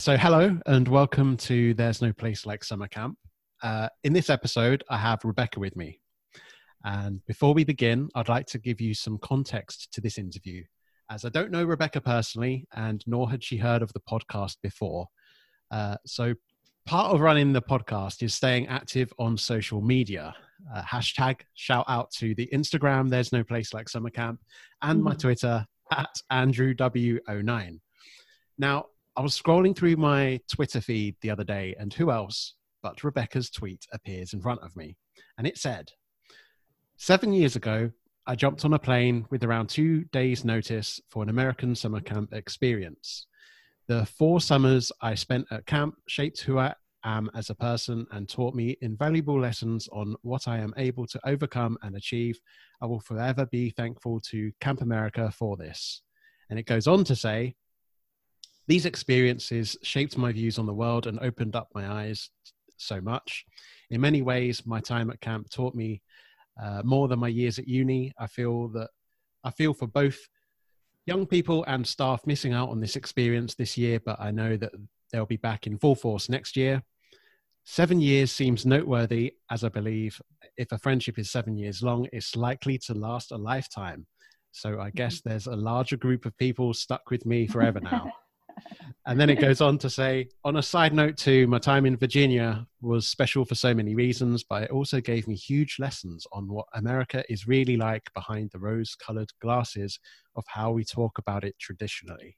So, hello and welcome to There's No Place Like Summer Camp. Uh, in this episode, I have Rebecca with me. And before we begin, I'd like to give you some context to this interview, as I don't know Rebecca personally, and nor had she heard of the podcast before. Uh, so, part of running the podcast is staying active on social media. Uh, hashtag shout out to the Instagram, There's No Place Like Summer Camp, and my Mhm. Twitter at Andrew W09. Now, I was scrolling through my Twitter feed the other day, and who else but Rebecca's tweet appears in front of me. And it said, Seven years ago, I jumped on a plane with around two days' notice for an American summer camp experience. The four summers I spent at camp shaped who I am as a person and taught me invaluable lessons on what I am able to overcome and achieve. I will forever be thankful to Camp America for this. And it goes on to say, these experiences shaped my views on the world and opened up my eyes so much. In many ways, my time at camp taught me uh, more than my years at uni. I feel that I feel for both young people and staff missing out on this experience this year, but I know that they'll be back in full force next year. Seven years seems noteworthy, as I believe if a friendship is seven years long, it's likely to last a lifetime. So I guess there's a larger group of people stuck with me forever now. And then it goes on to say, on a side note, too, my time in Virginia was special for so many reasons, but it also gave me huge lessons on what America is really like behind the rose colored glasses of how we talk about it traditionally.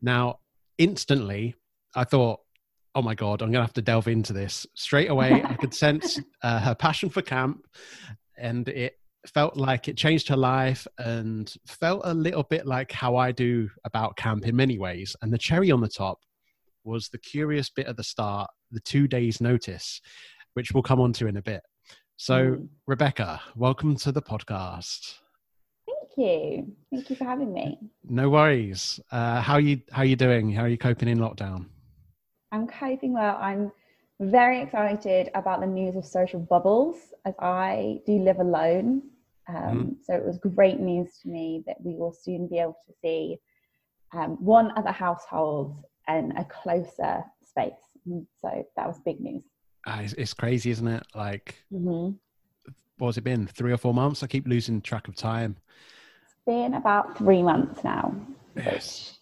Now, instantly, I thought, oh my God, I'm going to have to delve into this. Straight away, I could sense uh, her passion for camp, and it felt like it changed her life and felt a little bit like how I do about camp in many ways. And the cherry on the top was the curious bit at the start, the two days notice, which we'll come on to in a bit. So, Mm. Rebecca, welcome to the podcast. Thank you. Thank you for having me. No worries. Uh, how are you how are you doing? How are you coping in lockdown? I'm coping well. I'm very excited about the news of social bubbles as I do live alone. Um, So it was great news to me that we will soon be able to see um, one other household and a closer space. Mm, So that was big news. Uh, it's, it's crazy, isn't it? Like, Mm-hmm. what has it been? Three or four months? I keep losing track of time. It's been about three months now, Yes.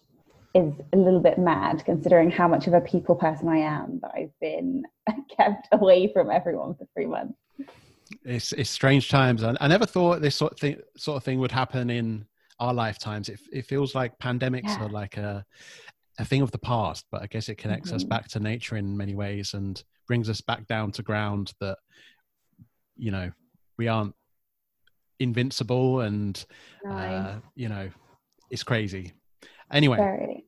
Is a little bit mad considering how much of a people person I am. That I've been kept away from everyone for three months. it's it's strange times. I, I never thought this sort of thing sort of thing would happen in our lifetimes. It it feels like pandemics Yeah. are like a a thing of the past, but I guess it connects us Mhm. back to nature in many ways and brings us back down to ground that you know we aren't invincible and No, uh, you know it's crazy. Anyway.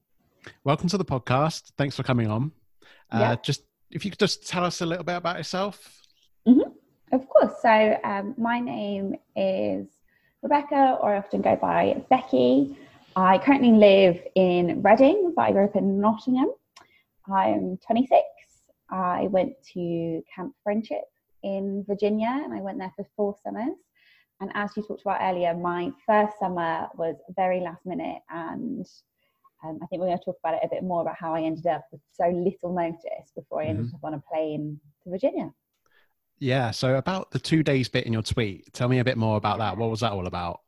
Welcome to the podcast. Thanks for coming on. Uh, Yeah. Just if you could just tell us a little bit about yourself. Of course. So um, my name is Rebecca, or I often go by Becky. I currently live in Reading, but I grew up in Nottingham. I'm 26. I went to Camp Friendship in Virginia, and I went there for four summers. And as you talked about earlier, my first summer was very last minute, and um, I think we're going to talk about it a bit more about how I ended up with so little notice before I ended up on a plane to Virginia. Yeah. So about the two days bit in your tweet, tell me a bit more about that. What was that all about?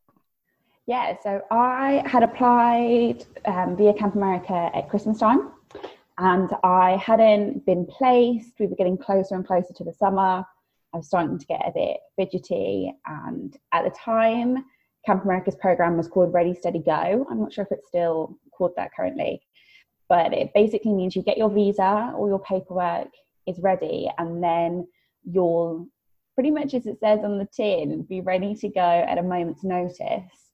Yeah, so I had applied um, via Camp America at Christmas time, and I hadn't been placed. We were getting closer and closer to the summer. I was starting to get a bit fidgety, and at the time, Camp America's program was called Ready, Steady, Go. I'm not sure if it's still called that currently, but it basically means you get your visa, all your paperwork is ready, and then you'll pretty much as it says on the tin, be ready to go at a moment's notice.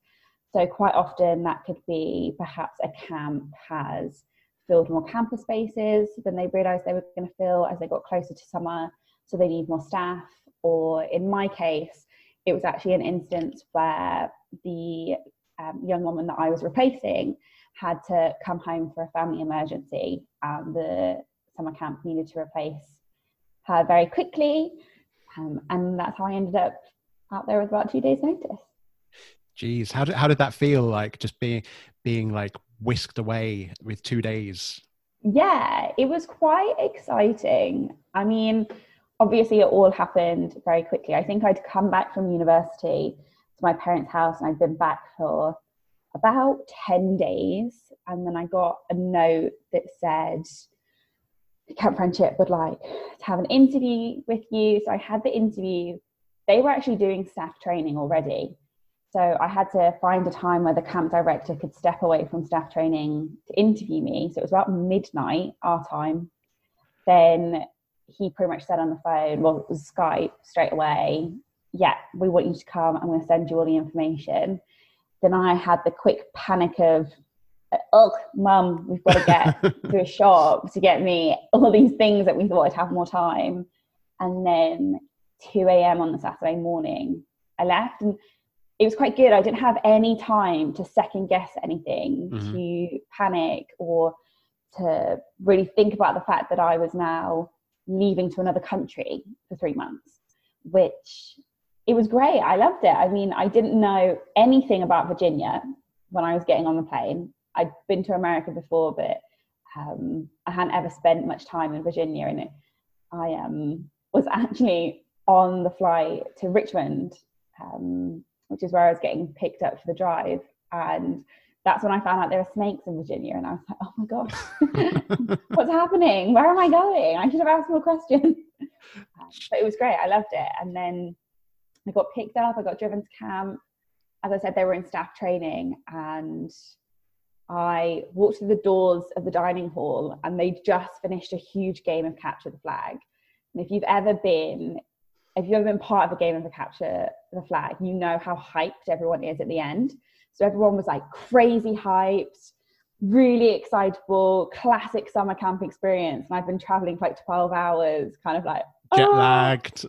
So quite often that could be perhaps a camp has filled more campus spaces than they realised they were going to fill as they got closer to summer, so they need more staff. Or in my case, it was actually an instance where the um, young woman that I was replacing had to come home for a family emergency, and the summer camp needed to replace her very quickly, um, and that's how I ended up out there with about two days' notice. Jeez, how did how did that feel like? Just being being like whisked away with two days. yeah, it was quite exciting. I mean, obviously, it all happened very quickly. I think I'd come back from university to my parents' house and I'd been back for about 10 days. And then I got a note that said, Camp Friendship would like to have an interview with you. So I had the interview. They were actually doing staff training already. So I had to find a time where the camp director could step away from staff training to interview me. So it was about midnight our time. Then he pretty much said on the phone, well, it was Skype straight away, yeah, we want you to come. I'm going to send you all the information. Then I had the quick panic of, oh, mum, we've got to get to a shop to get me all these things that we thought I'd have more time. And then 2 a.m. on the Saturday morning, I left. And it was quite good. I didn't have any time to second guess anything, mm-hmm. to panic, or to really think about the fact that I was now leaving to another country for three months, which it was great. I loved it. I mean, I didn't know anything about Virginia when I was getting on the plane. I'd been to America before, but um, I hadn't ever spent much time in Virginia. And it, I um, was actually on the flight to Richmond um, which is where I was getting picked up for the drive. And that's when I found out there were snakes in Virginia. And I was like, oh my God, what's happening? Where am I going? I should have asked more questions. but it was great. I loved it. And then I got picked up, I got driven to camp. As I said, they were in staff training and I walked through the doors of the dining hall and they just finished a huge game of capture the flag. And if you've ever been if you've ever been part of a game of the capture the flag, you know how hyped everyone is at the end. So everyone was like crazy hyped, really excitable, classic summer camp experience. And I've been traveling for like 12 hours, kind of like jet oh! lagged.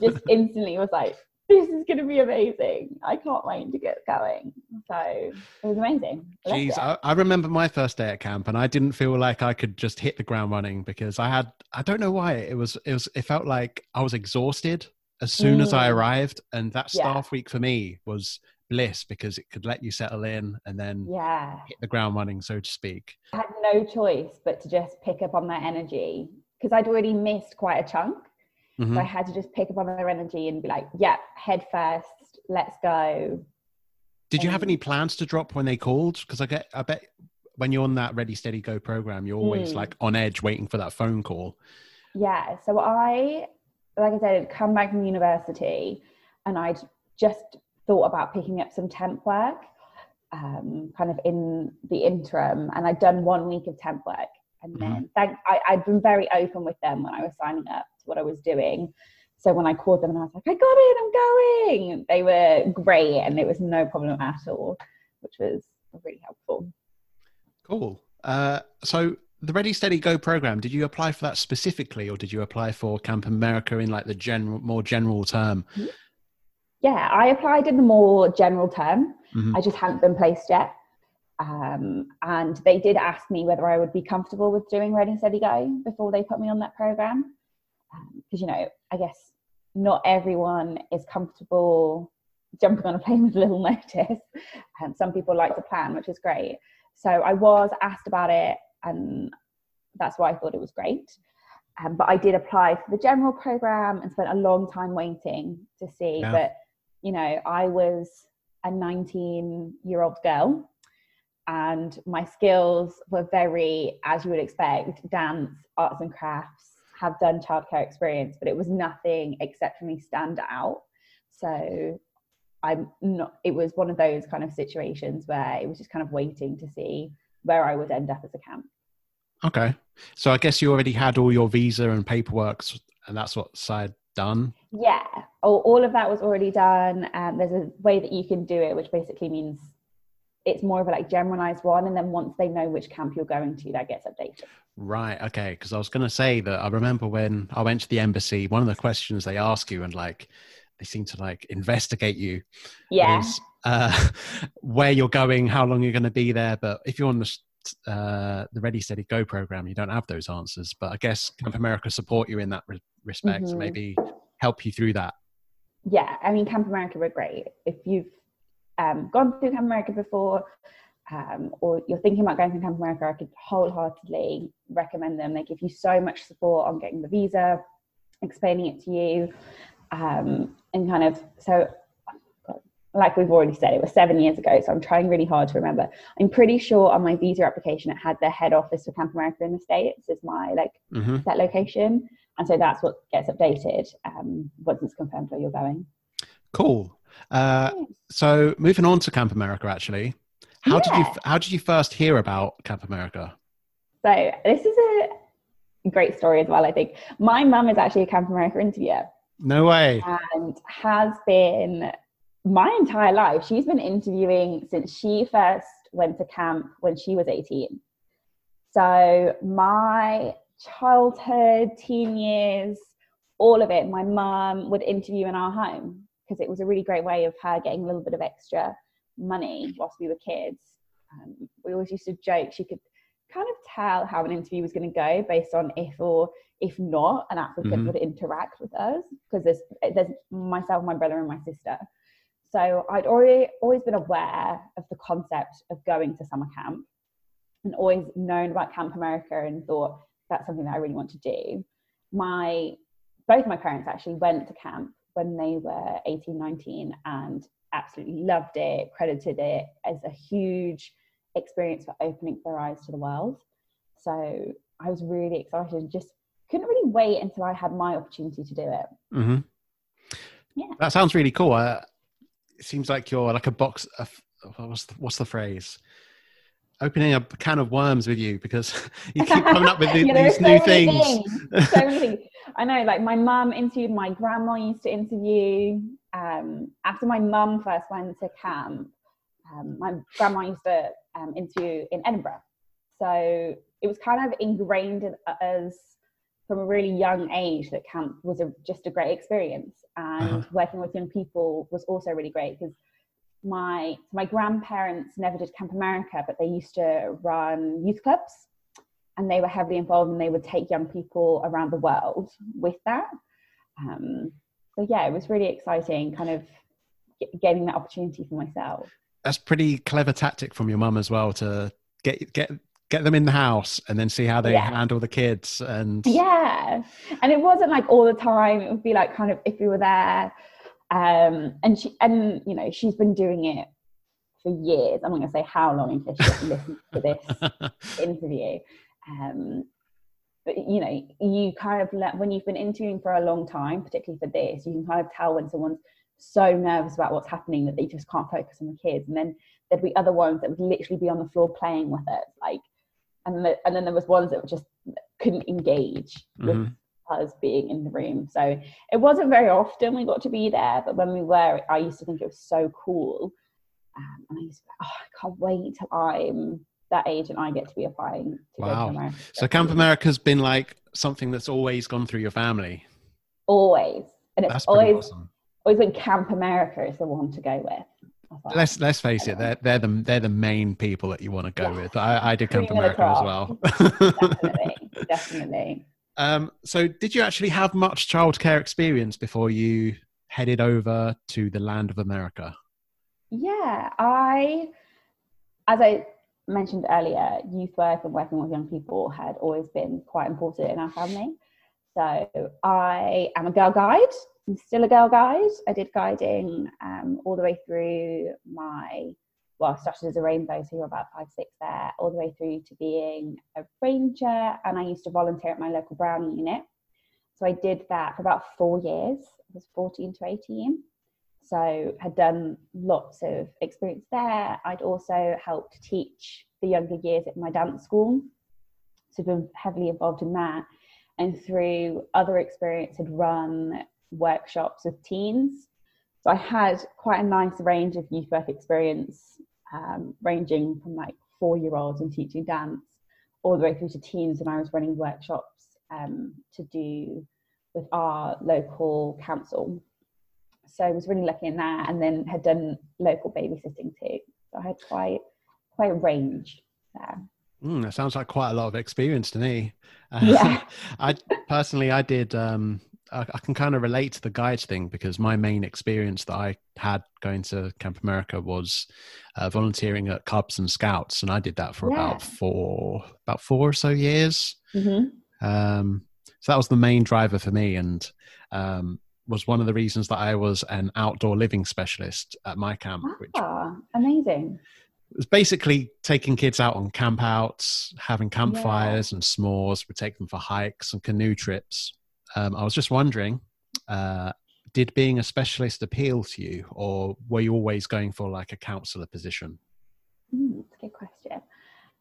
just instantly was like, this is going to be amazing. I can't wait to get going. So it was amazing. Jeez, I, I, remember my first day at camp and I didn't feel like I could just hit the ground running because I had, I don't know why it was, it was, it felt like I was exhausted as soon mm. as I mm. arrived. And that staff yeah. week for me was bliss because it could let you settle in and then yeah. hit the ground running, so to speak. I had no choice but to just pick up on that energy because I'd already missed quite a chunk. Mm-hmm. So I had to just pick up on their energy and be like, yeah, head first, let's go. Did you have any plans to drop when they called? Because I get, I bet when you're on that Ready Steady Go program, you're always mm. like on edge waiting for that phone call. Yeah. So I, like I said, I'd come back from university and I'd just thought about picking up some temp work um, kind of in the interim. And I'd done one week of temp work. And mm-hmm. then thank, I, I'd been very open with them when I was signing up to what I was doing. So when I called them and I was like, I got it, I'm going, they were great and it was no problem at all, which was really helpful. Cool. Uh, so the Ready Steady Go program, did you apply for that specifically or did you apply for Camp America in like the general, more general term? Mm-hmm. Yeah, I applied in the more general term. Mm-hmm. I just hadn't been placed yet. Um, and they did ask me whether I would be comfortable with doing Ready Steady Go before they put me on that program. Because um, you know i guess not everyone is comfortable jumping on a plane with little notice. And some people like to plan which is great. So i was asked about it and that's why i thought it was great. Um, but i did apply for the general program and spent a long time waiting to see. Yeah. but you know i was a 19 year old girl and my skills were very as you would expect dance arts and crafts have done childcare experience, but it was nothing exceptionally stand out. So I'm not, it was one of those kind of situations where it was just kind of waiting to see where I would end up as a camp. Okay. So I guess you already had all your visa and paperwork and that's what side done. Yeah. All, all of that was already done. And there's a way that you can do it, which basically means it's more of a like generalized one. And then once they know which camp you're going to, that gets updated. Right. Okay. Because I was going to say that I remember when I went to the embassy, one of the questions they ask you, and like they seem to like investigate you. Yeah. Is, uh, where you're going, how long you're going to be there. But if you're on the uh, the Ready Steady Go program, you don't have those answers. But I guess Camp America support you in that re- respect, mm-hmm. maybe help you through that. Yeah, I mean, Camp America were great. If you've um, gone through Camp America before, um, or you're thinking about going to Camp America, I could wholeheartedly recommend them. They give you so much support on getting the visa, explaining it to you, um, and kind of so. Like we've already said, it was seven years ago, so I'm trying really hard to remember. I'm pretty sure on my visa application it had the head office for Camp America in the States as my like hmm that location, and so that's what gets updated um, once it's confirmed where you're going. Cool. Uh, so moving on to Camp America, actually, how did you how did you first hear about Camp America? So this is a great story as well. I think my mum is actually a Camp America interviewer No way. and has been my entire life. She's been interviewing since she first went to camp when she was 18. So my childhood, teen years, all of it, my mum would interview in our home because it was a really great way of her getting a little bit of extra money whilst we were kids. Um, we always used to joke she could kind of tell how an interview was going to go based on if or if not an applicant Mhm. would interact with us because there's there's myself, my brother, and my sister. So I'd already always been aware of the concept of going to summer camp and always known about Camp America and thought that's something that I really want to do. My both my parents actually went to camp when they were 18, 19 and absolutely loved it, credited it as a huge experience for opening their eyes to the world. So I was really excited and just couldn't really wait until I had my opportunity to do it. Mm-hmm. Yeah. That sounds really cool. Uh, it seems like you're like a box. Of, what's the, what's the phrase? Opening a can of worms with you because you keep coming up with the- Yeah, these new many things. so many things. I know, like my mum interviewed, my grandma used to interview. Um, after my mum first went to camp, um, my grandma used to um, interview in Edinburgh. So it was kind of ingrained in us from a really young age that camp was a, just a great experience. And Uh-huh. working with young people was also really great because my my grandparents never did Camp America, but they used to run youth clubs and they were heavily involved and they would take young people around the world with that. Um, so yeah, it was really exciting, kind of getting that opportunity for myself. That's pretty clever tactic from your mum as well to get get get them in the house and then see how they Yeah. handle the kids and Yeah, and it wasn't like all the time. It would be like kind of if we were there, um, and she and you know she's been doing it for years. I'm not going to say how long in case she doesn't to this interview. Um, but you know, you kind of let when you've been interviewing for a long time, particularly for this, you can kind of tell when someone's so nervous about what's happening that they just can't focus on the kids. And then there'd be other ones that would literally be on the floor playing with it, like, and the, and then there was ones that just couldn't engage with Mhm. us being in the room. So it wasn't very often we got to be there, but when we were, I used to think it was so cool. Um, and I used to be like, oh, I can't wait till I'm that age and I get to be applying to Wow. go to America. so camp america's been like something that's always gone through your family Always. And it's that's always awesome always been Camp America is the one to go with. Let's let's face it they're, they're the they're the main people that you want to go Yes. with i, I did camp Cream of america as well definitely, definitely. um so did you actually have much childcare experience before you headed over to the land of america Yeah, I, as I mentioned earlier, youth work and working with young people had always been quite important in our family. So I am a girl guide. I'm still a girl guide. I did guiding um, all the way through my, well, I started as a rainbow, so you're about five, six there, all the way through to being a ranger. And I used to volunteer at my local Brownie unit. So I did that for about four years. I was 14 to 18 so had done lots of experience there. I'd also helped teach the younger years at my dance school. So been heavily involved in that. And through other experience had run workshops with teens. So i had quite a nice range of youth work experience um, ranging from like four year olds and teaching dance all the way through to teens and i was running workshops um, to do with our local council so I was really lucky in that, and then had done local babysitting too. So I had quite quite a range there. Mm, that sounds like quite a lot of experience to me. Uh, Yeah. I personally, I did. Um, I, I can kind of relate to the guides thing because my main experience that I had going to Camp America was uh, volunteering at Cubs and Scouts, and I did that for Yeah. about four about four or so years. hmm Um, so that was the main driver for me, and um, was one of the reasons that I was an outdoor living specialist at my camp, which Ah, amazing. It was basically taking kids out on campouts, having campfires and s'mores. We take them for hikes and canoe trips. Um, I was just wondering, uh, did being a specialist appeal to you, or were you always going for like a counselor position? Mm, that's a good question.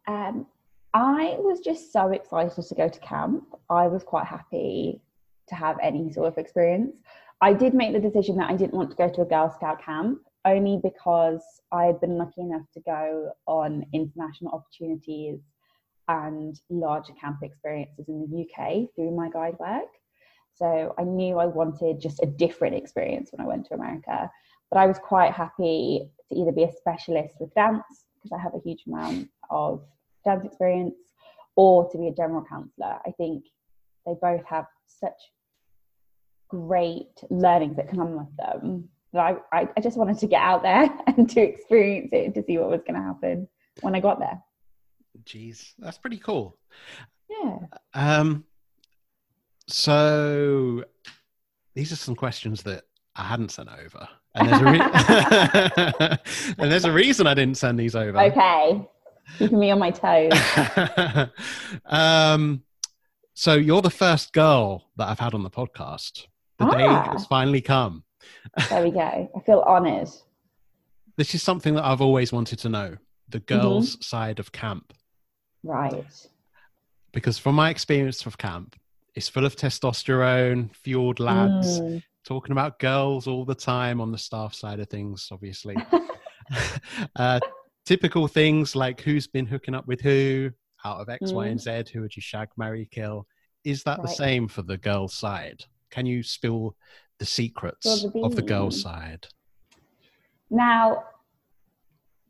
Um, I was just so excited to go to camp. I was quite happy to have any sort of experience. I did make the decision that I didn't want to go to a Girl Scout camp only because I had been lucky enough to go on international opportunities and larger camp experiences in the UK through my guide work. So I knew I wanted just a different experience when I went to America. But I was quite happy to either be a specialist with dance, because I have a huge amount of dance experience, or to be a general counselor. I think they both have such great learnings that come with them that I, I, I just wanted to get out there and to experience it and to see what was going to happen when I got there. Jeez, that's pretty cool. Yeah. Um, so these are some questions that I hadn't sent over, and there's a re- and there's a reason I didn't send these over. Okay. Keeping me on my toes. um, so you're the first girl that I've had on the podcast. The day Ah. has finally come. There we go. I feel honoured. This is something that I've always wanted to know: the girls' side of camp. Right. Because from my experience of camp, it's full of testosterone, fueled lads. Mm. talking about girls all the time on the staff side of things, obviously. uh, typical things like who's been hooking up with who out of X, Y, and Z, who would you shag, marry, kill? Is that the same for the girls' side? Can you spill the secrets the of the girls' side? Now,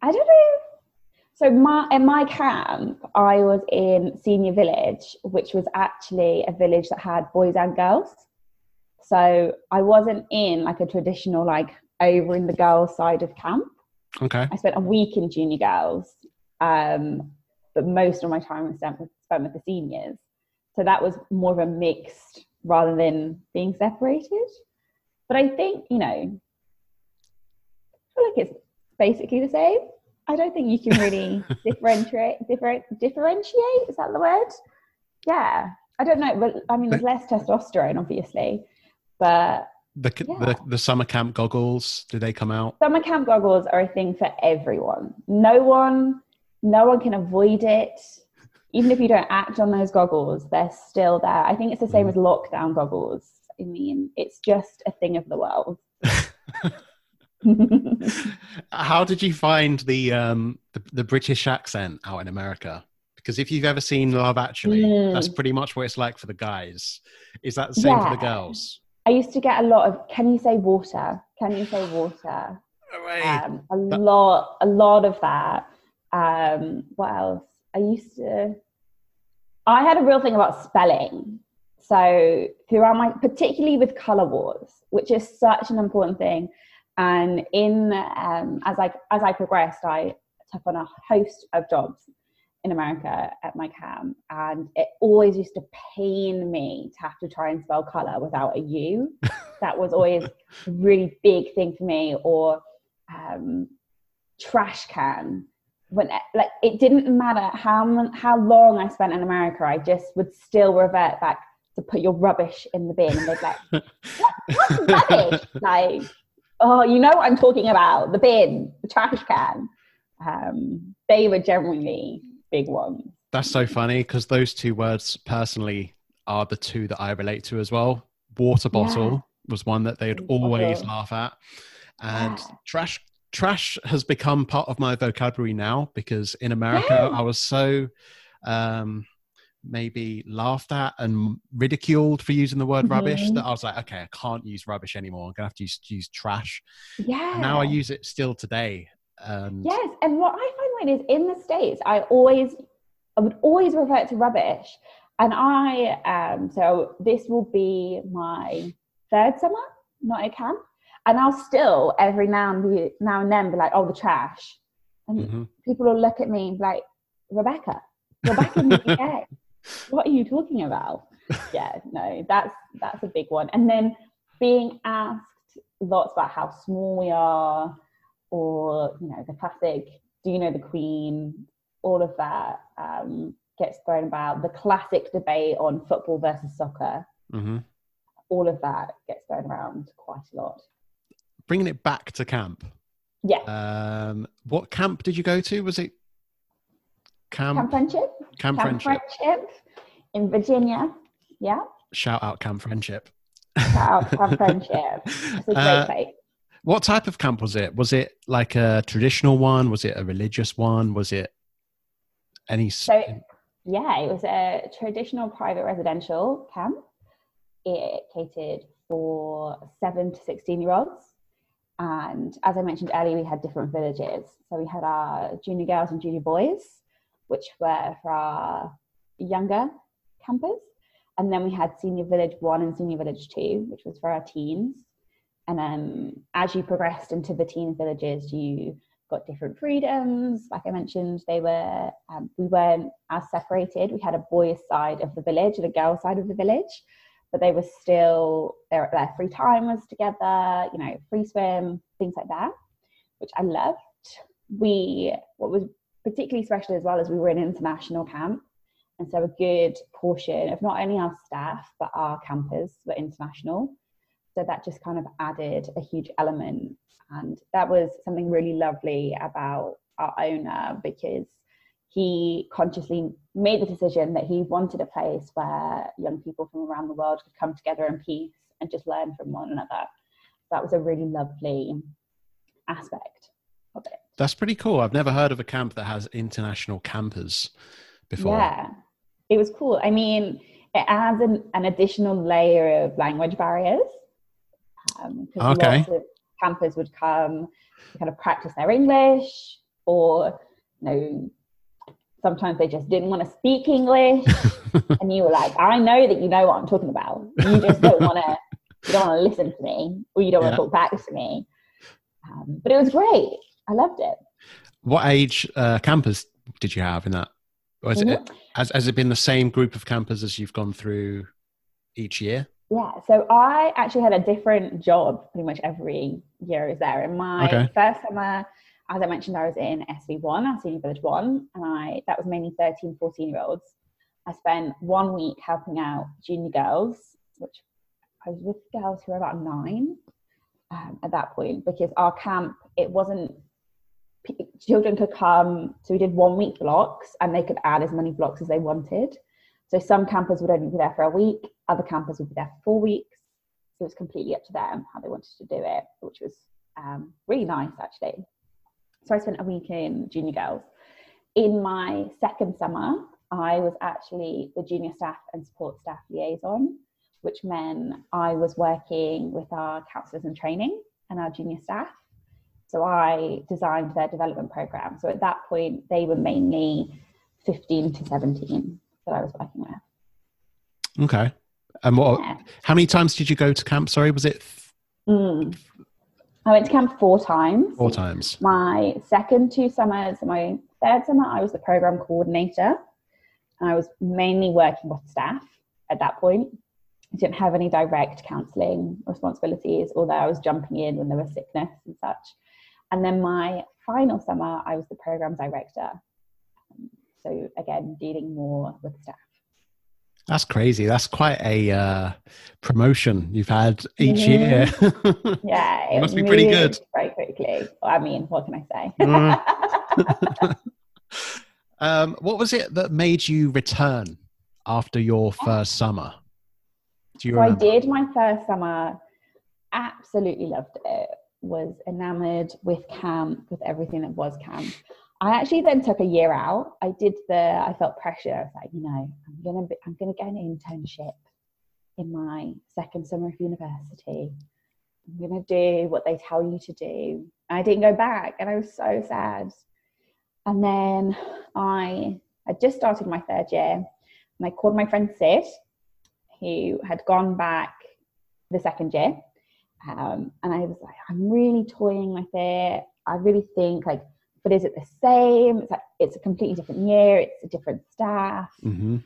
I don't know. So my in my camp, I was in Senior Village, which was actually a village that had boys and girls. So I wasn't in like a traditional like over in the girls' side of camp. Okay. I spent a week in junior girls, um, but most of my time was spent with, spent with the seniors. So that was more of a mixed rather than being separated. But I think, you know, I feel like it's basically the same. I don't think you can really differentiate, different, differentiate. Is that the word? Yeah. I don't know, but I mean, there's less testosterone, obviously, but The, Yeah. the the summer camp goggles, do they come out? summer camp goggles are a thing for everyone. No one, no one can avoid it. Even if you don't act on those goggles, they're still there. I think it's the same Mm. as lockdown goggles. I mean, it's just a thing of the world. How did you find the um the, the British accent out in America? Because if you've ever seen Love Actually, Mm. that's pretty much what it's like for the guys. Is that the same for the girls? I used to get a lot of, can you say water? Can you say water? Um, a That- lot, a lot of that. Um, what else? I used to. I had a real thing about spelling. So throughout my, particularly with color wars, which is such an important thing, and in um, as I as I progressed, I took on a host of jobs in America at my camp, and it always used to pain me to have to try and spell color without a U. that was always a really big thing for me. Or um, trash can. When like it didn't matter how how long I spent in America, I just would still revert back to put your rubbish in the bin, and they'd be like, what, "What's rubbish?" like, oh, you know what I'm talking about? The bin, the trash can. Um, they were generally big ones. That's so funny because those two words personally are the two that I relate to as well. Water bottle Yeah. was one that they'd Water always bottle. laugh at, and Yeah. trash trash has become part of my vocabulary now because in America Yeah. I was so um, maybe laughed at and ridiculed for using the word rubbish Mhm. that I was like, okay, I can't use rubbish anymore. I'm gonna have to use, use trash. Yeah. And now I use it still today. And Yes, and what I find weird is in the states, I always, I would always revert to rubbish, and I um so this will be my third summer not at camp, and I'll still every now and be, now and then be like, oh, the trash, and Mhm. people will look at me like, Rebecca, you're back in the UK. What are you talking about? Yeah, no, that's that's a big one. And then being asked lots about how small we are, or you know, the classic, do you know the Queen? All of that um, gets thrown about. The classic debate on football versus soccer. Mhm. All of that gets thrown around quite a lot. Bringing it back to camp. Yeah, Um, what camp did you go to? Was it camp? Camp Friendship. Camp Camp Friendship. Friendship in Virginia. Yeah. Shout out Camp Friendship. Shout out Camp Friendship. It's a great Uh, place. What type of camp was it? Was it like a traditional one? Was it a religious one? Was it any? So, yeah, it was a traditional private residential camp. It catered for seven to 16 year olds. And as I mentioned earlier, we had different villages. So we had our junior girls and junior boys, which were for our younger campers. And then we had senior village one and senior village two, which was for our teens. And then as you progressed into the teen villages, you got different freedoms. Like I mentioned, they were um, we weren't as separated. We had a boys' side of the village and a girls' side of the village, but they were still their their free time was together. You know, free swim, things like that, which I loved. We what was particularly special as well is we were an international camp, and so a good portion of not only our staff but our campers were international. So that just kind of added a huge element and that was something really lovely about our owner because he consciously made the decision that he wanted a place where young people from around the world could come together in peace and just learn from one another. That was a really lovely aspect of it. That's pretty cool. I've never heard of a camp that has international campers before. Yeah, it was cool. I mean, it adds an, an additional layer of language barriers. Um, Okay. Lots of campers would come to kind of practice their English, or you know, sometimes they just didn't want to speak English, and you were like, "I know that you know what I'm talking about. You just don't want to. You don't want to listen to me, or you don't want to talk back to me." Um, but it was great. I loved it. What age uh, campers did you have in that? Or is it, has, has it been the same group of campers as you've gone through each year? Yeah, so I actually had a different job pretty much every year I was there. In my Okay. first summer, as I mentioned, I was in SV1, our senior village one, and I that was mainly 13, 14 year olds. I spent one week helping out junior girls, which I was with girls who were about nine um, at that point, because our camp, it wasn't, children could come, so we did one week blocks and they could add as many blocks as they wanted. So some campers would only be there for a week, other campers would be there for four weeks. So it was completely up to them how they wanted to do it, which was um, really nice actually. So I spent a week in junior girls. In my second summer, I was actually the junior staff and support staff liaison, which meant I was working with our counsellors and training and our junior staff. So I designed their development program. So at that point, they were mainly 15 to 17 that I was working with. Okay. And what? Yeah. How many times did you go to camp? Sorry, was it Mm. I went to camp four times. four times? My second two summers, my third summer, I was the program coordinator. And I was mainly working with staff at that point. I didn't have any direct counselling responsibilities, although I was jumping in when there was sickness and such. And then my final summer, I was the program director. So again, dealing more with staff. That's crazy. That's quite a uh, promotion you've had each Mhm. year. Yeah, It must be pretty good. Very quickly. I mean, what can I say? Mm. um, what was it that made you return after your first summer? Do you So I did my first summer, absolutely loved it, was enamored with camp, with everything that was camp. I actually then took a year out. I did the, I felt pressure. I was like, you know, I'm gonna be, I'm gonna get an internship in my second summer of university. I'm gonna do what they tell you to do. I didn't go back and I was so sad. And then I had just started my third year and I called my friend Sid, who had gone back the second year. Um, and I was like, I'm really toying with it. I really think like, but is it the same? It's like it's a completely different year. It's a different staff. Mm-hmm.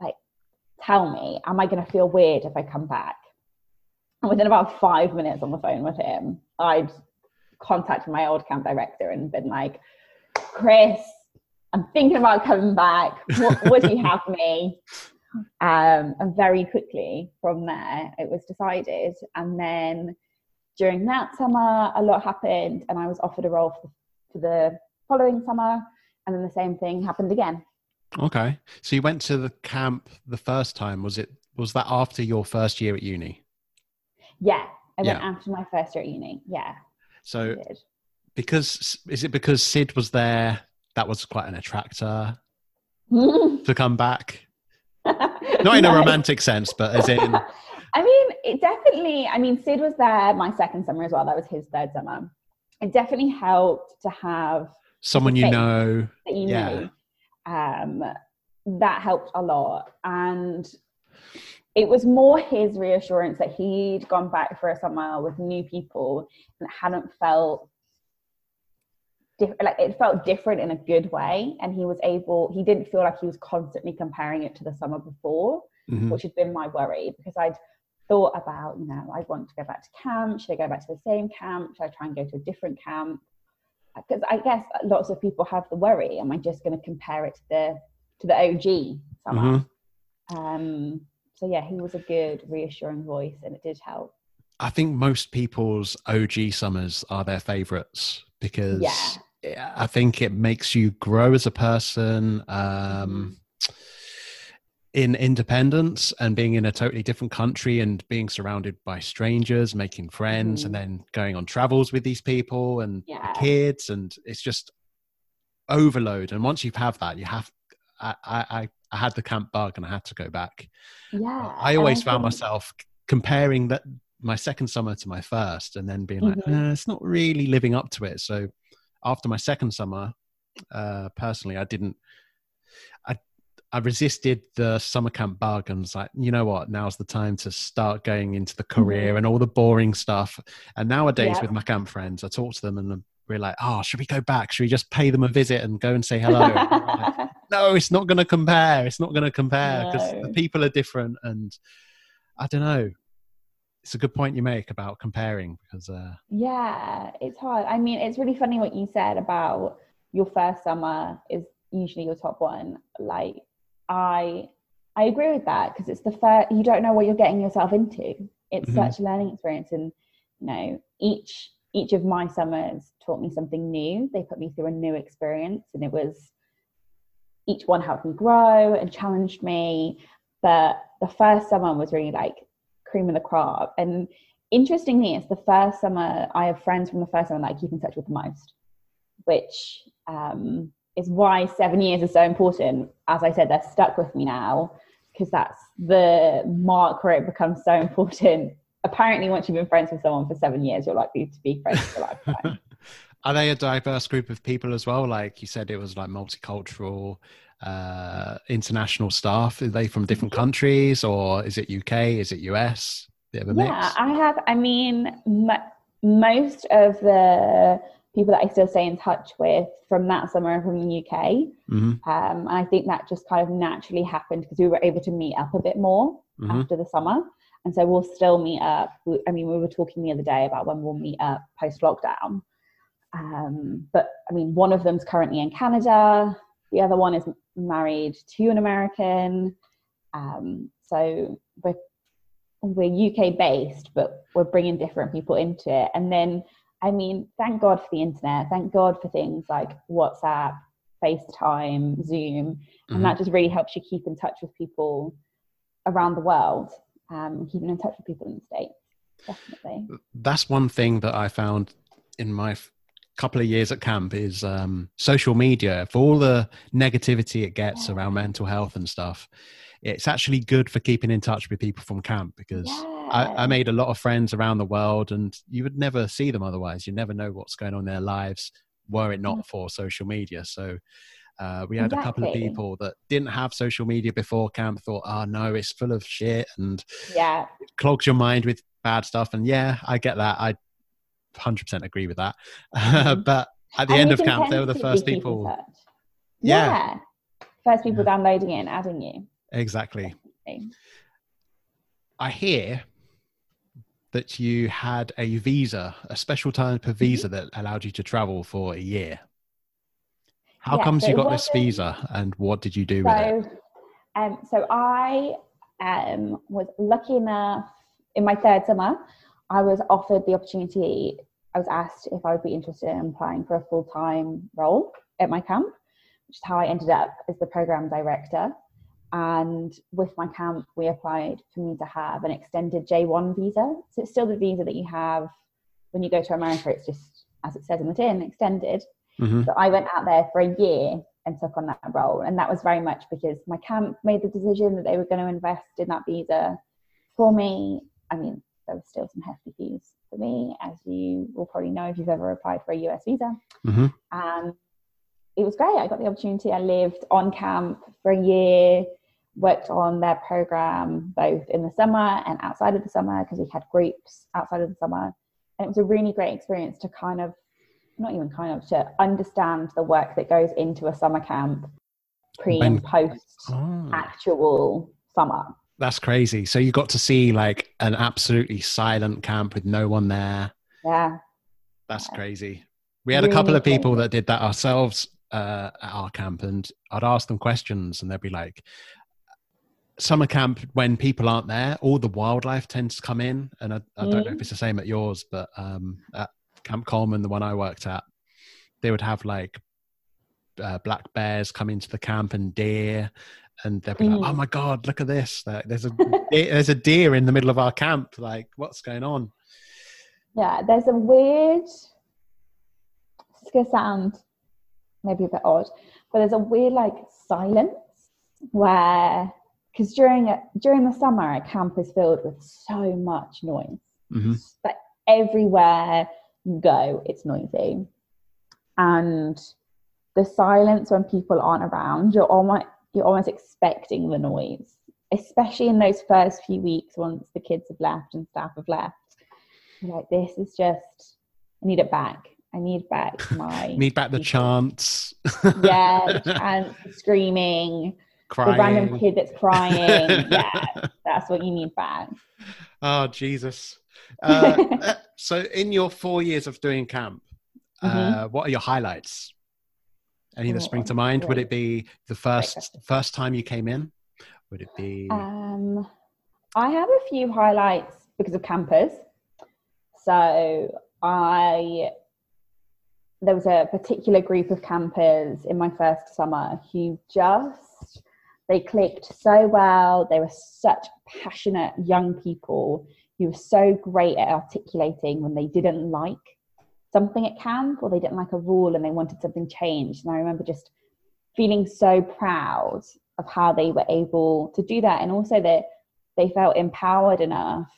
Like, tell me, am I going to feel weird if I come back? And within about five minutes on the phone with him, I'd contacted my old camp director and been like, Chris, I'm thinking about coming back. What, would you have me? Um, and very quickly from there, it was decided. And then during that summer, a lot happened, and I was offered a role for the, for the following summer. And then the same thing happened again. Okay. So you went to the camp the first time. Was it was that after your first year at uni? Yeah, I went Yeah. after my first year at uni. Yeah, So because is it because Sid was there that was quite an attractor to come back? Not in a romantic sense, but as in I mean, it definitely, I mean, Sid was there my second summer as well. That was his third summer. It definitely helped to have someone you know. that you Yeah. knew. Um, that helped a lot. And it was more his reassurance that he'd gone back for a summer with new people and hadn't felt diff- like it felt different in a good way. And he was able, he didn't feel like he was constantly comparing it to the summer before Mhm. which had been my worry because I'd thought about, you know, I want to go back to camp. Should I go back to the same camp? Should I try and go to a different camp? Because I guess lots of people have the worry: Am I just going to compare it to the to the OG summer? Mhm. Um, so yeah, he was a good, reassuring voice, and it did help. I think most people's OG summers are their favorites because Yeah. I think it makes you grow as a person um, in independence and being in a totally different country and being surrounded by strangers, making friends, Mhm. and then going on travels with these people and the kids. And it's just overload. And once you have that, you have. I, I, I- I had the camp bug and I had to go back. Yeah, I always found think- myself comparing that my second summer to my first, and then being like, Mhm. "Nah, it's not really living up to it. So after my second summer, uh, personally, I didn't. I resisted the summer camp bargains. like, you know what? Now's the time to start going into the career and all the boring stuff. And nowadays, Mm-hmm. Yeah. with my camp friends, I talk to them and we're like, oh, should we go back? Should we just pay them a visit and go and say hello? Like, no, it's not going to compare. It's not going to compare because the people are different. And I don't know. It's a good point you make about comparing because, uh, Yeah, it's hard. I mean, it's really funny what you said about your first summer is usually your top one. Like, I I agree with that because it's the first. You don't know what you're getting yourself into. It's Mhm. such a learning experience, and you know, each each of my summers taught me something new. They put me through a new experience, and it was each one helped me grow and challenged me. But the first summer was really like cream of the crop, and interestingly, it's the first summer I have friends from the first summer that I keep in touch with the most, which um, is why seven years is so important. As I said, they're stuck with me now because that's the mark where it becomes so important. Apparently, once you've been friends with someone for seven years, you're likely to be friends for life. are they a diverse group of people as well? Like you said, it was like multicultural, uh, international staff. Are they from different countries or is it UK? Is it US? Bit of a mix. Yeah, I have. I mean, m- most of the people that I still stay in touch with from that summer from the UK. Mhm, Um, and I think that just kind of naturally happened because we were able to meet up a bit more mhm. after the summer. And so we'll still meet up. I mean, we were talking the other day about when we'll meet up post lockdown. Um, but I mean, one of them's currently in Canada, the other one is married to an American. Um, so we're, we're UK based, but we're bringing different people into it. And then, I mean, thank God for the internet. Thank God for things like WhatsApp, FaceTime, Zoom and that just really helps you keep in touch with people around the world um, keeping in touch with people in the states definitely That's one thing that I found in my f- couple of years at camp is um, social media. For all the negativity it gets Yeah. around mental health and stuff, it's actually good for keeping in touch with people from camp because I, I made a lot of friends around the world and you would never see them otherwise. You never know what's going on in their lives were it Mm. not for social media. So Uh, we had a couple of people that didn't have social media before camp, thought, oh no, it's full of shit and Yeah. clogs your mind with bad stuff. And yeah, I get that. I 100% agree with that. Mhm. but at the And end of camp, they were the first people. Yeah. Yeah. First people downloading it and adding you. Exactly. Definitely. I hear that you had a visa, a special type of visa that allowed you to travel for a year. How Yeah, comes so you got this visa and what did you do with it? So, um, so I um, was lucky enough in my third summer, I was offered the opportunity. I was asked if I would be interested in applying for a full time role at my camp, which is how I ended up as the program director. And with my camp, we applied for me to have an extended J1 visa. So it's still the visa that you have when you go to America. It's just, as it says in the tin, extended. Mhm. So I went out there for a year and took on that role. And that was very much because my camp made the decision that they were going to invest in that visa for me. I mean, there was still some hefty fees for me, as you will probably know if you've ever applied for a US visa. Mhm. And it was great. I got the opportunity. I lived on camp for a year, worked on their program both in the summer and outside of the summer because we had groups outside of the summer. And it was a really great experience to kind of, not even kind of, to understand the work that goes into a summer camp pre and post Oh, actual summer. that's crazy. So you got to see like an absolutely silent camp with no one there. Yeah. That's Yeah. crazy. We had a couple of people crazy. that did that ourselves uh, at our camp, and I'd ask them questions, and they'd be like, "Summer camp, when people aren't there, all the wildlife tends to come in." And I, I don't know if Mm. it's the same at yours, but um, at Camp Coleman, the one I worked at, they would have like uh, black bears come into the camp and deer. And they'd be like, Mm. "Oh my god, look at this! Like, there's a there's a deer in the middle of our camp. Like, what's going on?" Yeah, there's a weird. It's gonna sound maybe a bit odd, but there's a weird like silence where because during a, during the summer, a camp is filled with so much noise. hmm Like everywhere you go, it's noisy, and the silence when people aren't around, you're almost you're almost expecting the noise, especially in those first few weeks once the kids have left and staff have left. You're like, this is just, I need it back. I need back my Need back the people. chants. yeah, chants, screaming, crying. the random kid that's crying. yeah, that's what you need back. Oh Jesus! Uh, uh, so, in your four years of doing camp, uh, what are your highlights? Any that Oh, spring to mind? Would it be the first first time you came in? Would it be? Um, I have a few highlights because of campers. So I there was a particular group of campers in my first summer who just they clicked so well. They were such passionate young people who were so great at articulating when they didn't like something at camp or they didn't like a rule and they wanted something changed. And I remember just feeling so proud of how they were able to do that and also that they felt empowered enough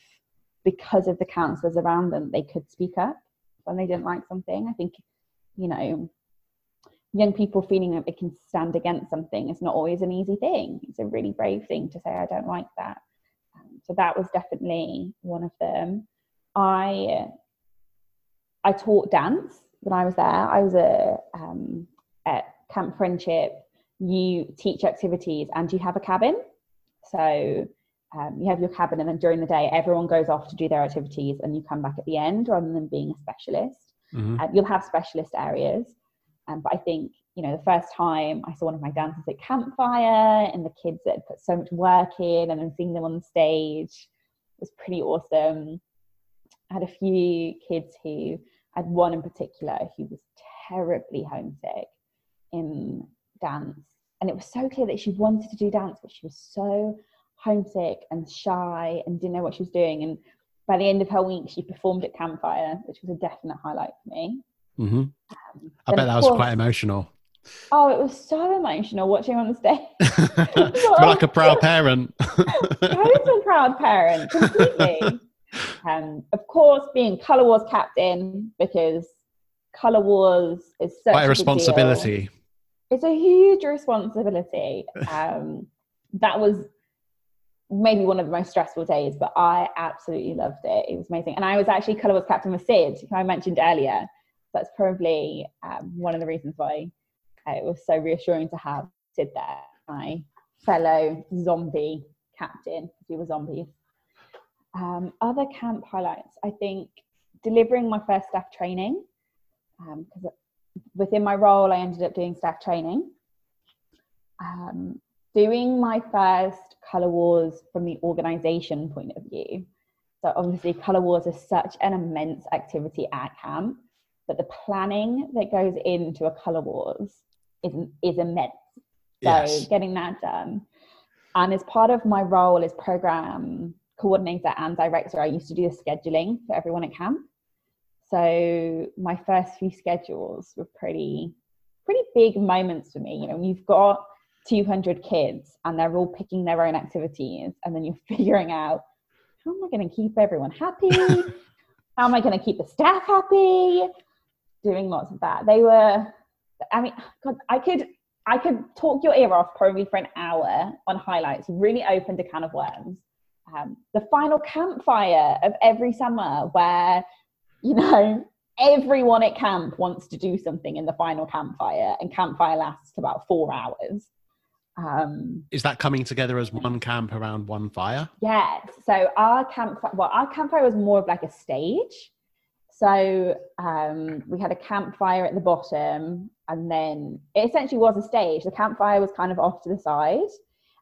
because of the counselors around them they could speak up when they didn't like something i think you know young people feeling that they can stand against something is not always an easy thing. It's a really brave thing to say i don't like that. Um, so that was definitely one of them. I i taught dance when i was there. I was a um, at camp friendship. You teach activities and you have a cabin. So um, you have your cabin and then during the day everyone goes off to do their activities and you come back at the end rather than being a specialist. Mhm. um, you'll have specialist areas um, but i think you know the first time i saw one of my dancers at campfire and the kids that had put so much work in and then seeing them on the stage was pretty awesome. I had a few kids who I had one in particular who was terribly homesick in dance. And it was so clear that she wanted to do dance but she was so homesick and shy and didn't know what she was doing. And by the end of her week she performed at campfire which was a definite highlight for me Mhm. I bet that was course- quite emotional. oh it was so emotional watching on the stage like a proud parent. I was a proud parent completely um, of course being color wars captain because color wars is such quite a big deal. responsibility. it's a huge responsibility. Um, that was maybe one of the most stressful days, but I absolutely loved it. It was amazing. And I was actually colour wars captain with Sid, who I mentioned earlier. That's probably um, one of the reasons why uh, it was so reassuring to have Sid there, my fellow zombie captain, we were zombies. Um, other camp highlights, I think delivering my first staff training, because um, within my role, I ended up doing staff training. Um, doing my first Colour Wars from the organisation point of view. So, obviously, Colour Wars is such an immense activity at camp, but the planning that goes into a Colour Wars is, is immense. So, yes. getting that done. And as part of my role as program coordinator and director, I used to do the scheduling for everyone at camp. So my first few schedules were pretty, pretty big moments for me. You know, you've got 200 kids and they're all picking their own activities, and then you're figuring out how am I going to keep everyone happy? how am I going to keep the staff happy? Doing lots of that. They were, I mean, God, I could, I could talk your ear off probably for an hour on highlights. Really opened a can of worms. Um, the final campfire of every summer where you know, everyone at camp wants to do something in the final campfire, and campfire lasts about four hours. Um, Is that coming together as one camp around one fire? Yes. So our camp, well, our campfire was more of like a stage. So um, we had a campfire at the bottom, and then it essentially was a stage. The campfire was kind of off to the side,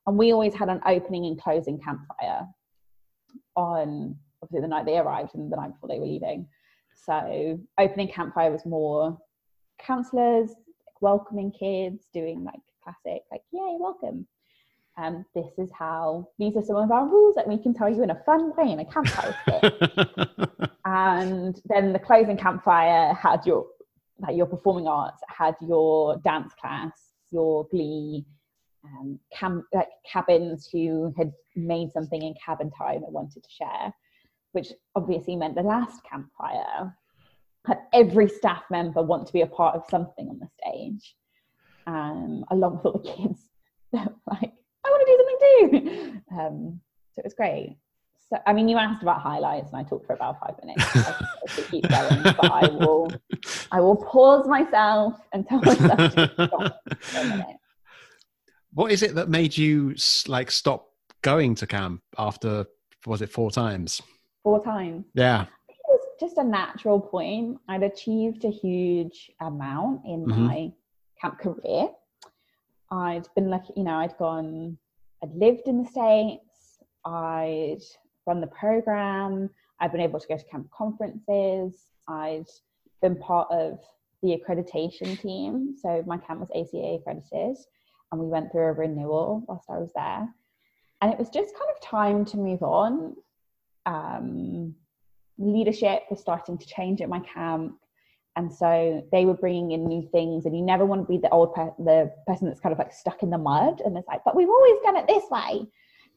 and we always had an opening and closing campfire on obviously the night they arrived and the night before they were leaving. So opening campfire was more counselors welcoming kids, doing like classic like yay welcome. Um, this is how these are some of our rules that we can tell you in a fun way in a campfire and then the closing campfire had your like your performing arts had your dance class, your glee, um, cam- like cabins who had made something in cabin time and wanted to share which obviously meant the last campfire had every staff member want to be a part of something on the stage, um, along with all the kids. like, I want to do something too. Um, so it was great. So, I mean, you asked about highlights, and I talked for about five minutes. I keep going, but I will, I will pause myself and tell myself to stop for a minute. What is it that made you like stop going to camp after was it four times? four times. Yeah. It was just a natural point. I'd achieved a huge amount in mm-hmm. my camp career. I'd been lucky, you know, I'd gone, I'd lived in the States, I'd run the program, I'd been able to go to camp conferences, I'd been part of the accreditation team. So my camp was ACA accredited, and we went through a renewal whilst I was there. And it was just kind of time to move on um, leadership was starting to change at my camp and so they were bringing in new things and you never want to be the old per- the person that's kind of like stuck in the mud and it's like but we've always done it this way.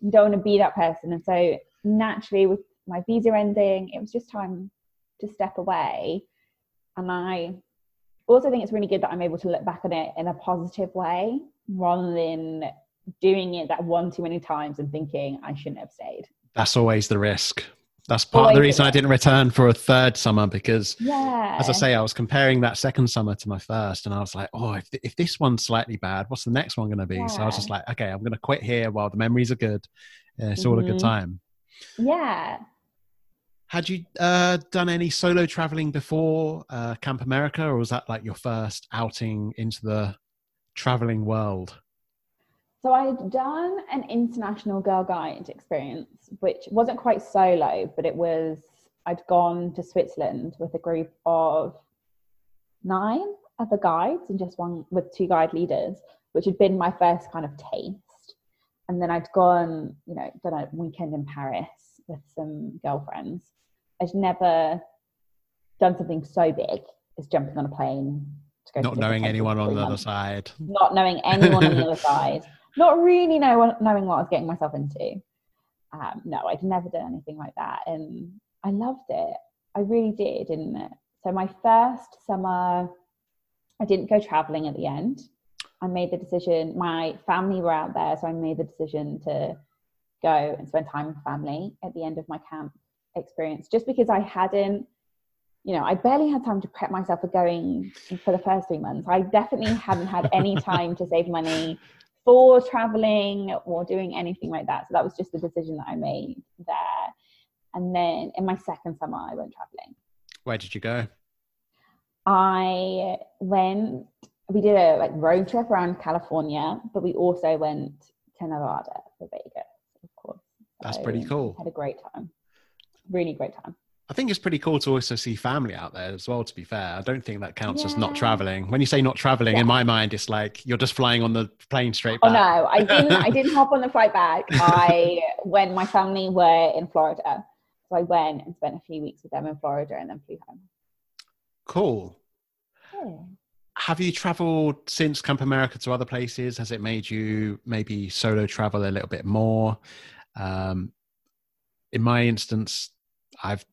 You don't want to be that person. And so naturally with my visa ending it was just time to step away. And i also think it's really good that i'm able to look back on it in a positive way rather than doing it that one too many times and thinking i shouldn't have stayed. That's always the risk. That's part of the reason I didn't return for a third summer because, yeah. as I say, I was comparing that second summer to my first, and I was like, oh, if, if this one's slightly bad, what's the next one going to be? Yeah. So I was just like, okay, I'm going to quit here while the memories are good. Yeah, it's mm-hmm. all a good mm-hmm. time. Yeah. Had you uh, done any solo traveling before uh, Camp America, or was that like your first outing into the traveling world? So I'd done an international girl guide experience, which wasn't quite solo, but it was I'd gone to Switzerland with a group of nine other guides and just one with two guide leaders, which had been my first kind of taste. And then I'd gone, you know, done a weekend in Paris with some girlfriends. I'd never done something so big as jumping on a plane To go not knowing anyone on the other side. Not knowing anyone on the other side not really know, knowing what I was getting myself into. Um, no, I'd never done anything like that, and I loved it. I really did. And so my first summer, I didn't go traveling at the end. I made the decision. My family were out there, so I made the decision to go and spend time with family at the end of my camp experience, just because I hadn't you know, I barely had time to prep myself for going for the first three months. I definitely hadn't had any time to save money for traveling or doing anything like that. So that was just a decision that I made there. And then in my second summer, I went traveling. Where did you go? I went, we did a like road trip around California, but we also went to Nevada for Vegas, of course. That's so pretty cool. Had a great time. Really great time. I think it's pretty cool to also see family out there as well, to be fair. I don't think that counts yeah. as not traveling. When you say not traveling, yeah. in my mind, it's like you're just flying on the plane straight back. Oh, no, I didn't, I didn't hop on the flight back. I, when my family were in Florida, so I went and spent a few weeks with them in Florida and then flew home. Cool. Yeah. Have you traveled since Camp America to other places? Has it made you maybe solo travel a little bit more? Um, in my instance, I've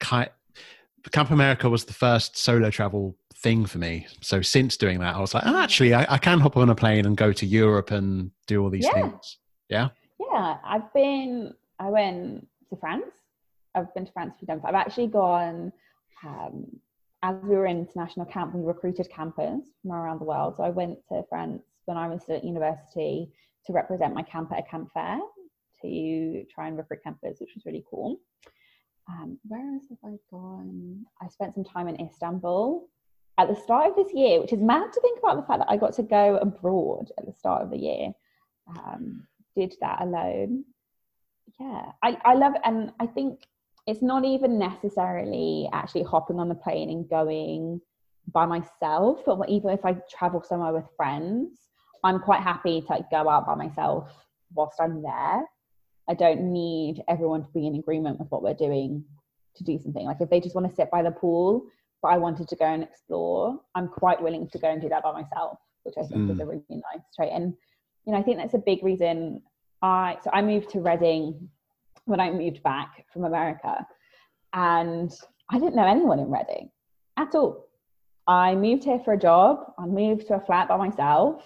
Camp America was the first solo travel thing for me. So since doing that, I was like, oh, actually, I, I, can hop on a plane and go to Europe and do all these yeah. things. Yeah. Yeah, I've been. I went to France. I've been to France a few times. I've actually gone. Um, as we were in international camp, we recruited campers from around the world. So I went to France when I was still at university to represent my camp at a camp fair to try and recruit campers, which was really cool um, where else have I gone? I spent some time in Istanbul at the start of this year, which is mad to think about the fact that I got to go abroad at the start of the year. Um, did that alone. Yeah, I, I love it. And I think it's not even necessarily actually hopping on the plane and going by myself, but even if I travel somewhere with friends, I'm quite happy to like, go out by myself whilst I'm there. I don't need everyone to be in agreement with what we're doing to do something. Like if they just want to sit by the pool, but I wanted to go and explore, I'm quite willing to go and do that by myself, which I think mm. is a really nice trait. And you know, I think that's a big reason I so I moved to Reading when I moved back from America, and I didn't know anyone in Reading at all. I moved here for a job. I moved to a flat by myself.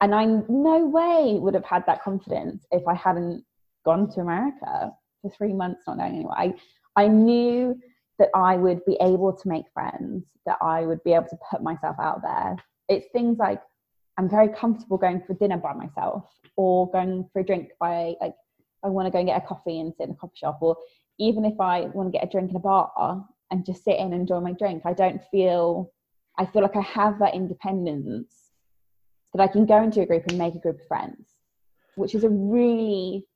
And I no way would have had that confidence if I hadn't gone to America for three months not knowing anyone. I, I knew that I would be able to make friends, that I would be able to put myself out there. It's things like I'm very comfortable going for dinner by myself or going for a drink by like I want to go and get a coffee and sit in a coffee shop or even if I want to get a drink in a bar and just sit in and enjoy my drink, I don't feel I feel like I have that independence that I can go into a group and make a group of friends, which is a really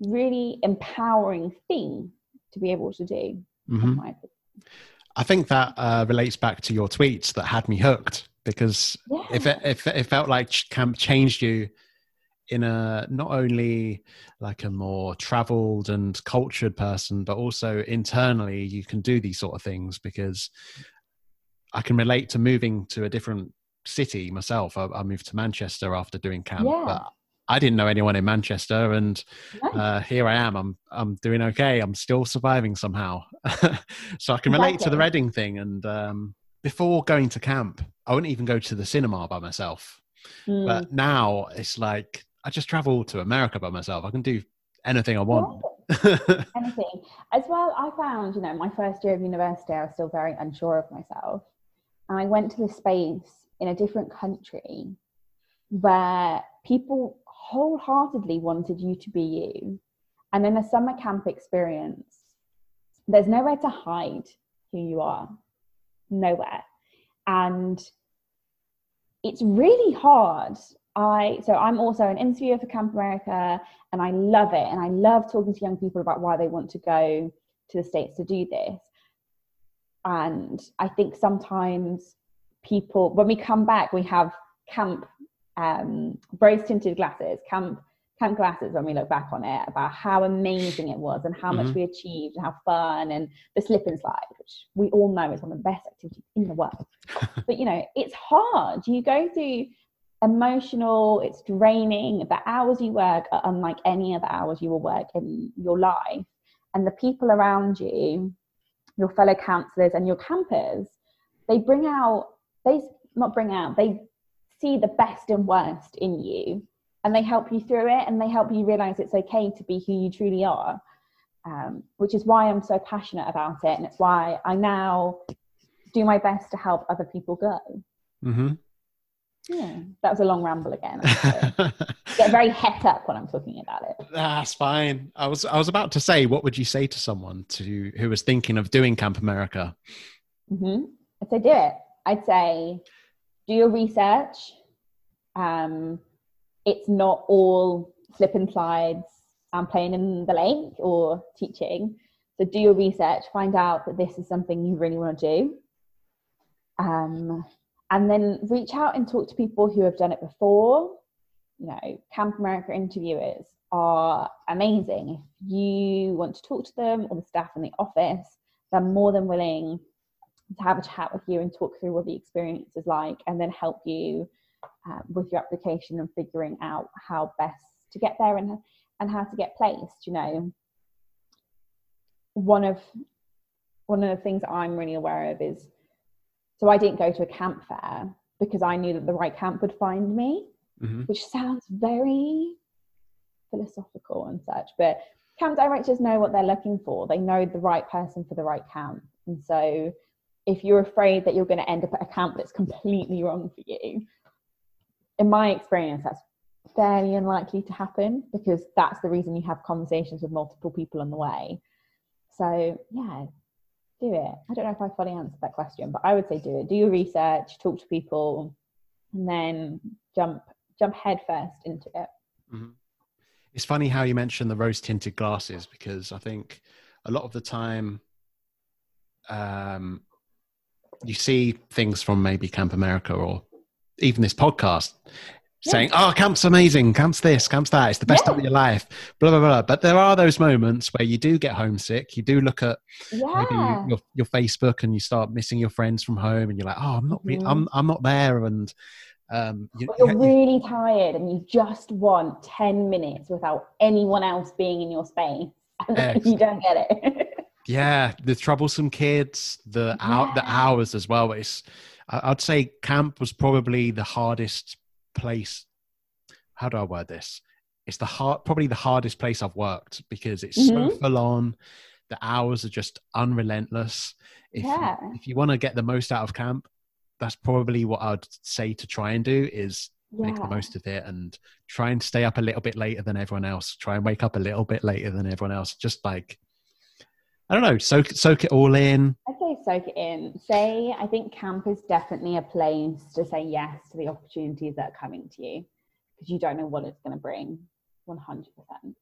really empowering thing to be able to do. Mm-hmm. I think that uh, relates back to your tweets that had me hooked because yeah. if, it, if it felt like camp changed you in a not only like a more traveled and cultured person but also internally you can do these sort of things because i can relate to moving to a different city myself i, I moved to manchester after doing camp yeah. but I didn't know anyone in Manchester, and uh, here I am. I'm I'm doing okay. I'm still surviving somehow, so I can relate to the Reading thing. And um, before going to camp, I wouldn't even go to the cinema by myself. Mm. But now it's like I just travel to America by myself. I can do anything I want. Anything. As well, I found, you know, my first year of university, I was still very unsure of myself. And I went to the space in a different country where people wholeheartedly wanted you to be you. And in a summer camp experience, there's nowhere to hide who you are, nowhere. And it's really hard. I so I'm also an interviewer for Camp America and I love it. And I love talking to young people about why they want to go to the States to do this. And I think sometimes people, when we come back, we have camp um, rose tinted glasses, camp camp glasses when we look back on it about how amazing it was and how mm-hmm. much we achieved and how fun and the slip and slide which we all know is one of the best activities in the world. But you know it's hard. You go through emotional it's draining. The hours you work are unlike any other hours you will work in your life. And the people around you your fellow counselors and your campers they bring out they not bring out they see the best and worst in you and they help you through it and they help you realize it's okay to be who you truly are um, which is why i'm so passionate about it and it's why i now do my best to help other people go hmm yeah that was a long ramble again get very het up when i'm talking about it That's fine. I was I was about to say, what would you say to someone to who was thinking of doing Camp America? hmm I'd say do it. I'd say do your research. Um, it's not all slip and slides and playing in the lake or teaching. So do your research, find out that this is something you really want to do. Um, and then reach out and talk to people who have done it before. You know, Camp America interviewers are amazing. If you want to talk to them or the staff in the office, they're more than willing to have a chat with you and talk through what the experience is like and then help you uh, with your application and figuring out how best to get there and, and how to get placed. You know, one of one of the things I'm really aware of is so I didn't go to a camp fair because I knew that the right camp would find me, hmm which sounds very philosophical and such, but camp directors know what they're looking for. They know the right person for the right camp. And so if you're afraid that you're going to end up at a camp that's completely wrong for you, in my experience, that's fairly unlikely to happen because that's the reason you have conversations with multiple people on the way. So, yeah, do it. I don't know if I fully answered that question, but I would say do it. Do your research, talk to people, and then jump jump head first into it. It's funny how you mentioned the rose tinted glasses because I think a lot of the time um, you see things from maybe Camp America or even this podcast Yeah. saying, Oh, camp's amazing, camp's this, camp's that, it's the best time of your life, blah, blah, blah. But there are those moments where you do get homesick, you do look at maybe your, your Facebook and you start missing your friends from home and you're like, Oh, I'm not, re-. I'm, I'm not there. And um, you, But you- you're really tired and you just want 10 minutes without anyone else being in your space. And then you don't get it. Yeah, the troublesome kids, the out the hours as well. It's I'd say camp was probably the hardest place. How do I word this? It's the hard, probably the hardest place I've worked because it's so Mhm. full on. The hours are just unrelentless. If Yeah. you, if you want to get the most out of camp, that's probably what I'd say to try and do is make the most of it and try and stay up a little bit later than everyone else. Try and wake up a little bit later than everyone else. Just like I don't know, soak soak it all in. I'd say soak it in. Say, I think camp is definitely a place to say yes to the opportunities that are coming to you because you don't know what it's going to bring 100%.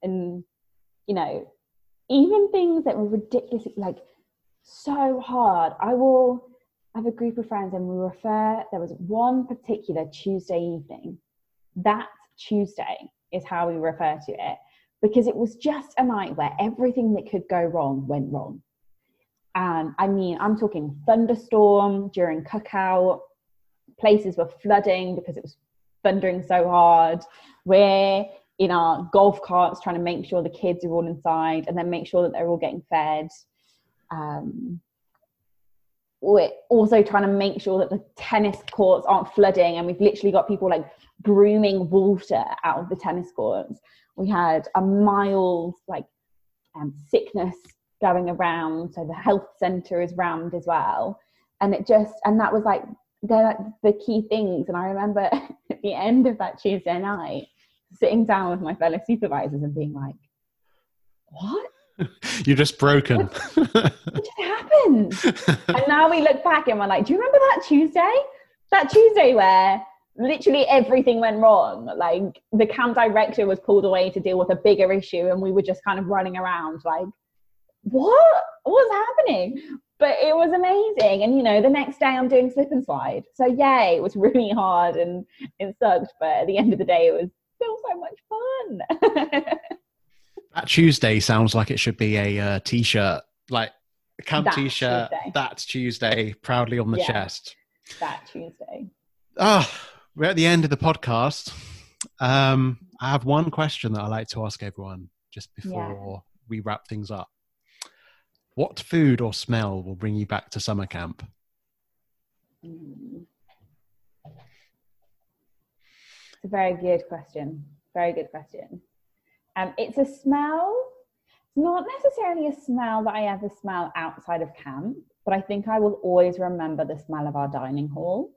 And, you know, even things that were ridiculously, like, so hard. I will have a group of friends and we refer, there was one particular Tuesday evening. That Tuesday is how we refer to it because it was just a night where everything that could go wrong went wrong. And I mean, I'm talking thunderstorm during cookout, places were flooding because it was thundering so hard. We're in our golf carts trying to make sure the kids are all inside and then make sure that they're all getting fed. Um, we're also trying to make sure that the tennis courts aren't flooding and we've literally got people like brooming water out of the tennis courts. We had a mild like um, sickness going around so the health center is rammed as well. And it just and that was like they're like the key things. And i remember at the end of that tuesday night sitting down with my fellow supervisors and being like what You're just broken. what just happened and now we look back and we're like, do you remember that Tuesday? That Tuesday where literally everything went wrong. Like the camp director was pulled away to deal with a bigger issue, and we were just kind of running around like, what? What's happening? But it was amazing. And you know, the next day I'm doing slip and slide. So yay, it was really hard and it sucked. But at the end of the day, it was still so much fun. That Tuesday sounds like it should be a uh, t-shirt, like a camp That's t-shirt. Tuesday. That's Tuesday, proudly on the Yeah. chest. that Tuesday. Ah, we're at the end of the podcast. Um, I have one question that I like to ask everyone just before we wrap things up. What food or smell will bring you back to summer camp? Mm. It's a very good question. Very good question. Um, it's a smell. It's not necessarily a smell that I ever smell outside of camp, but I think I will always remember the smell of our dining hall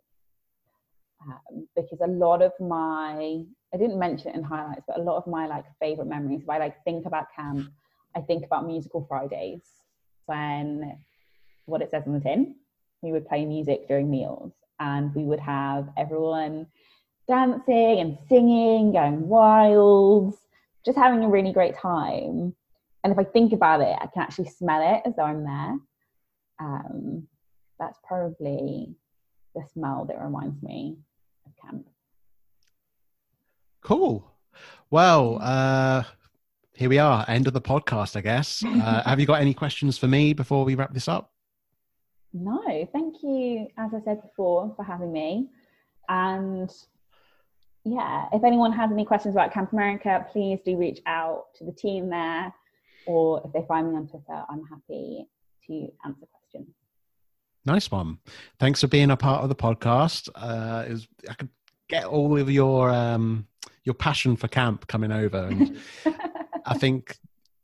um, because a lot of my I didn't mention it in highlights, but a lot of my like favorite memories. If I like think about camp, I think about musical Fridays when what it says on the tin. We would play music during meals, and we would have everyone dancing and singing, going wild, just having a really great time. And if I think about it, I can actually smell it as though I'm there. Um, that's probably the smell that reminds me of camp. Cool. Well, uh, here we are, end of the podcast, I guess. Uh, have you got any questions for me before we wrap this up? No, thank you, as I said before, for having me. And yeah, if anyone has any questions about Camp America, please do reach out to the team there, or if they find me on Twitter, I'm happy to answer questions. Nice one. Thanks for being a part of the podcast. Uh, was, I could get all of your um, your passion for camp coming over, and I think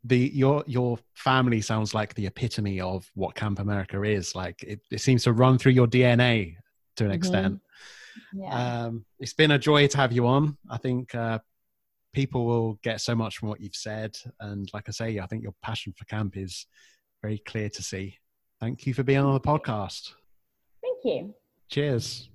the your your family sounds like the epitome of what Camp America is. Like it, it seems to run through your DNA to an mm-hmm. extent. Yeah. Um, it's been a joy to have you on. I think uh, people will get so much from what you've said, and like I say, I think your passion for camp is very clear to see. Thank you for being on the podcast. Thank you. Cheers.